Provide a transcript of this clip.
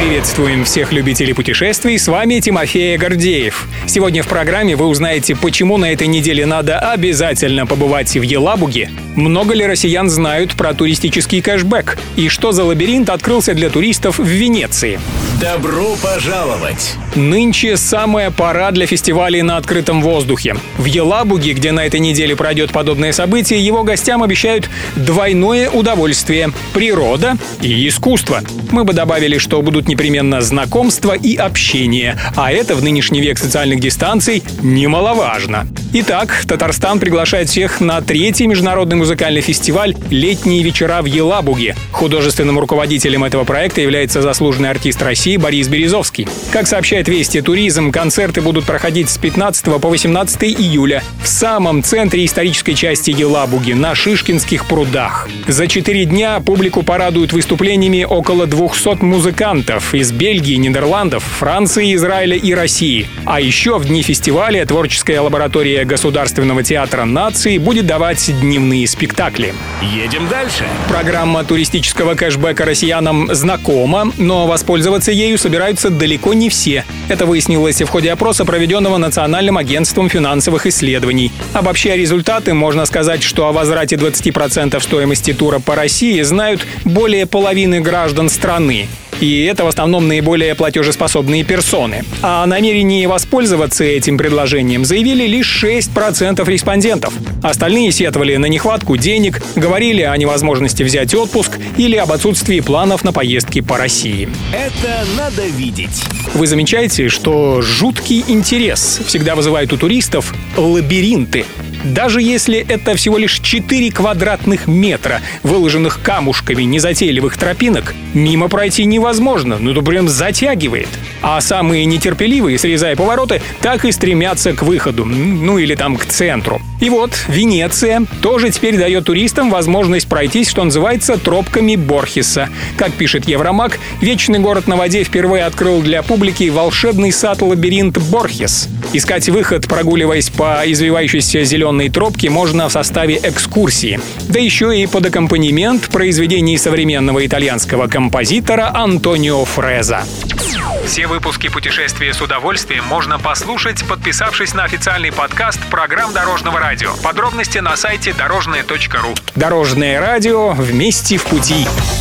Приветствуем всех любителей путешествий, с вами Тимофей Гордеев. Сегодня в программе вы узнаете, почему на этой неделе надо обязательно побывать в Елабуге, много ли россиян знают про туристический кэшбэк и что за лабиринт открылся для туристов в Венеции. Добро пожаловать! Нынче самая пора для фестивалей на открытом воздухе. В Елабуге, где на этой неделе пройдет подобное событие, его гостям обещают двойное удовольствие – природа и искусство. Мы бы добавили, что будут непременно знакомства и общение, а это в нынешний век социальных дистанций немаловажно. Итак, Татарстан приглашает всех на третий международный музыкальный фестиваль «Летние вечера в Елабуге». Художественным руководителем этого проекта является заслуженный артист России Борис Березовский. Как сообщает Вести Туризм, концерты будут проходить с 15 по 18 июля в самом центре исторической части Елабуги, на Шишкинских прудах. За четыре дня публику порадуют выступлениями около 200 музыкантов из Бельгии, Нидерландов, Франции, Израиля и России. А еще в дни фестиваля творческая лаборатория Государственного театра нации будет давать дневные спектакли. Едем дальше. Программа туристического кэшбэка россиянам знакома, но воспользоваться ею собираются далеко не все. Это выяснилось в ходе опроса, проведенного Национальным агентством финансовых исследований. Обобщая результаты, можно сказать, что о возврате 20% стоимости тура по России знают более половины граждан страны. И это в основном наиболее платежеспособные персоны. А о намерении воспользоваться этим предложением заявили лишь 6% респондентов. Остальные сетовали на нехватку денег, говорили о невозможности взять отпуск или об отсутствии планов на поездки по России. Это надо видеть. Вы замечаете, что жуткий интерес всегда вызывает у туристов лабиринты. Даже если это всего лишь 4 квадратных метра, выложенных камушками незатейливых тропинок, мимо пройти невозможно, ну то прям затягивает. А самые нетерпеливые, срезая повороты, так и стремятся к выходу, ну или там к центру. И вот Венеция тоже теперь дает туристам возможность пройтись, что называется, тропками Борхеса. Как пишет Евромаг, вечный город на воде впервые открыл для публики волшебный сад-лабиринт Борхес. Искать выход, прогуливаясь по извивающейся зеленой тропке, можно в составе экскурсии. Да еще и под аккомпанемент произведений современного итальянского композитора Антонио Фреза. Все выпуски «Путешествия с удовольствием» можно послушать, подписавшись на официальный подкаст программ Дорожного радио. Подробности на сайте дорожное.ру. Дорожное радио вместе в пути.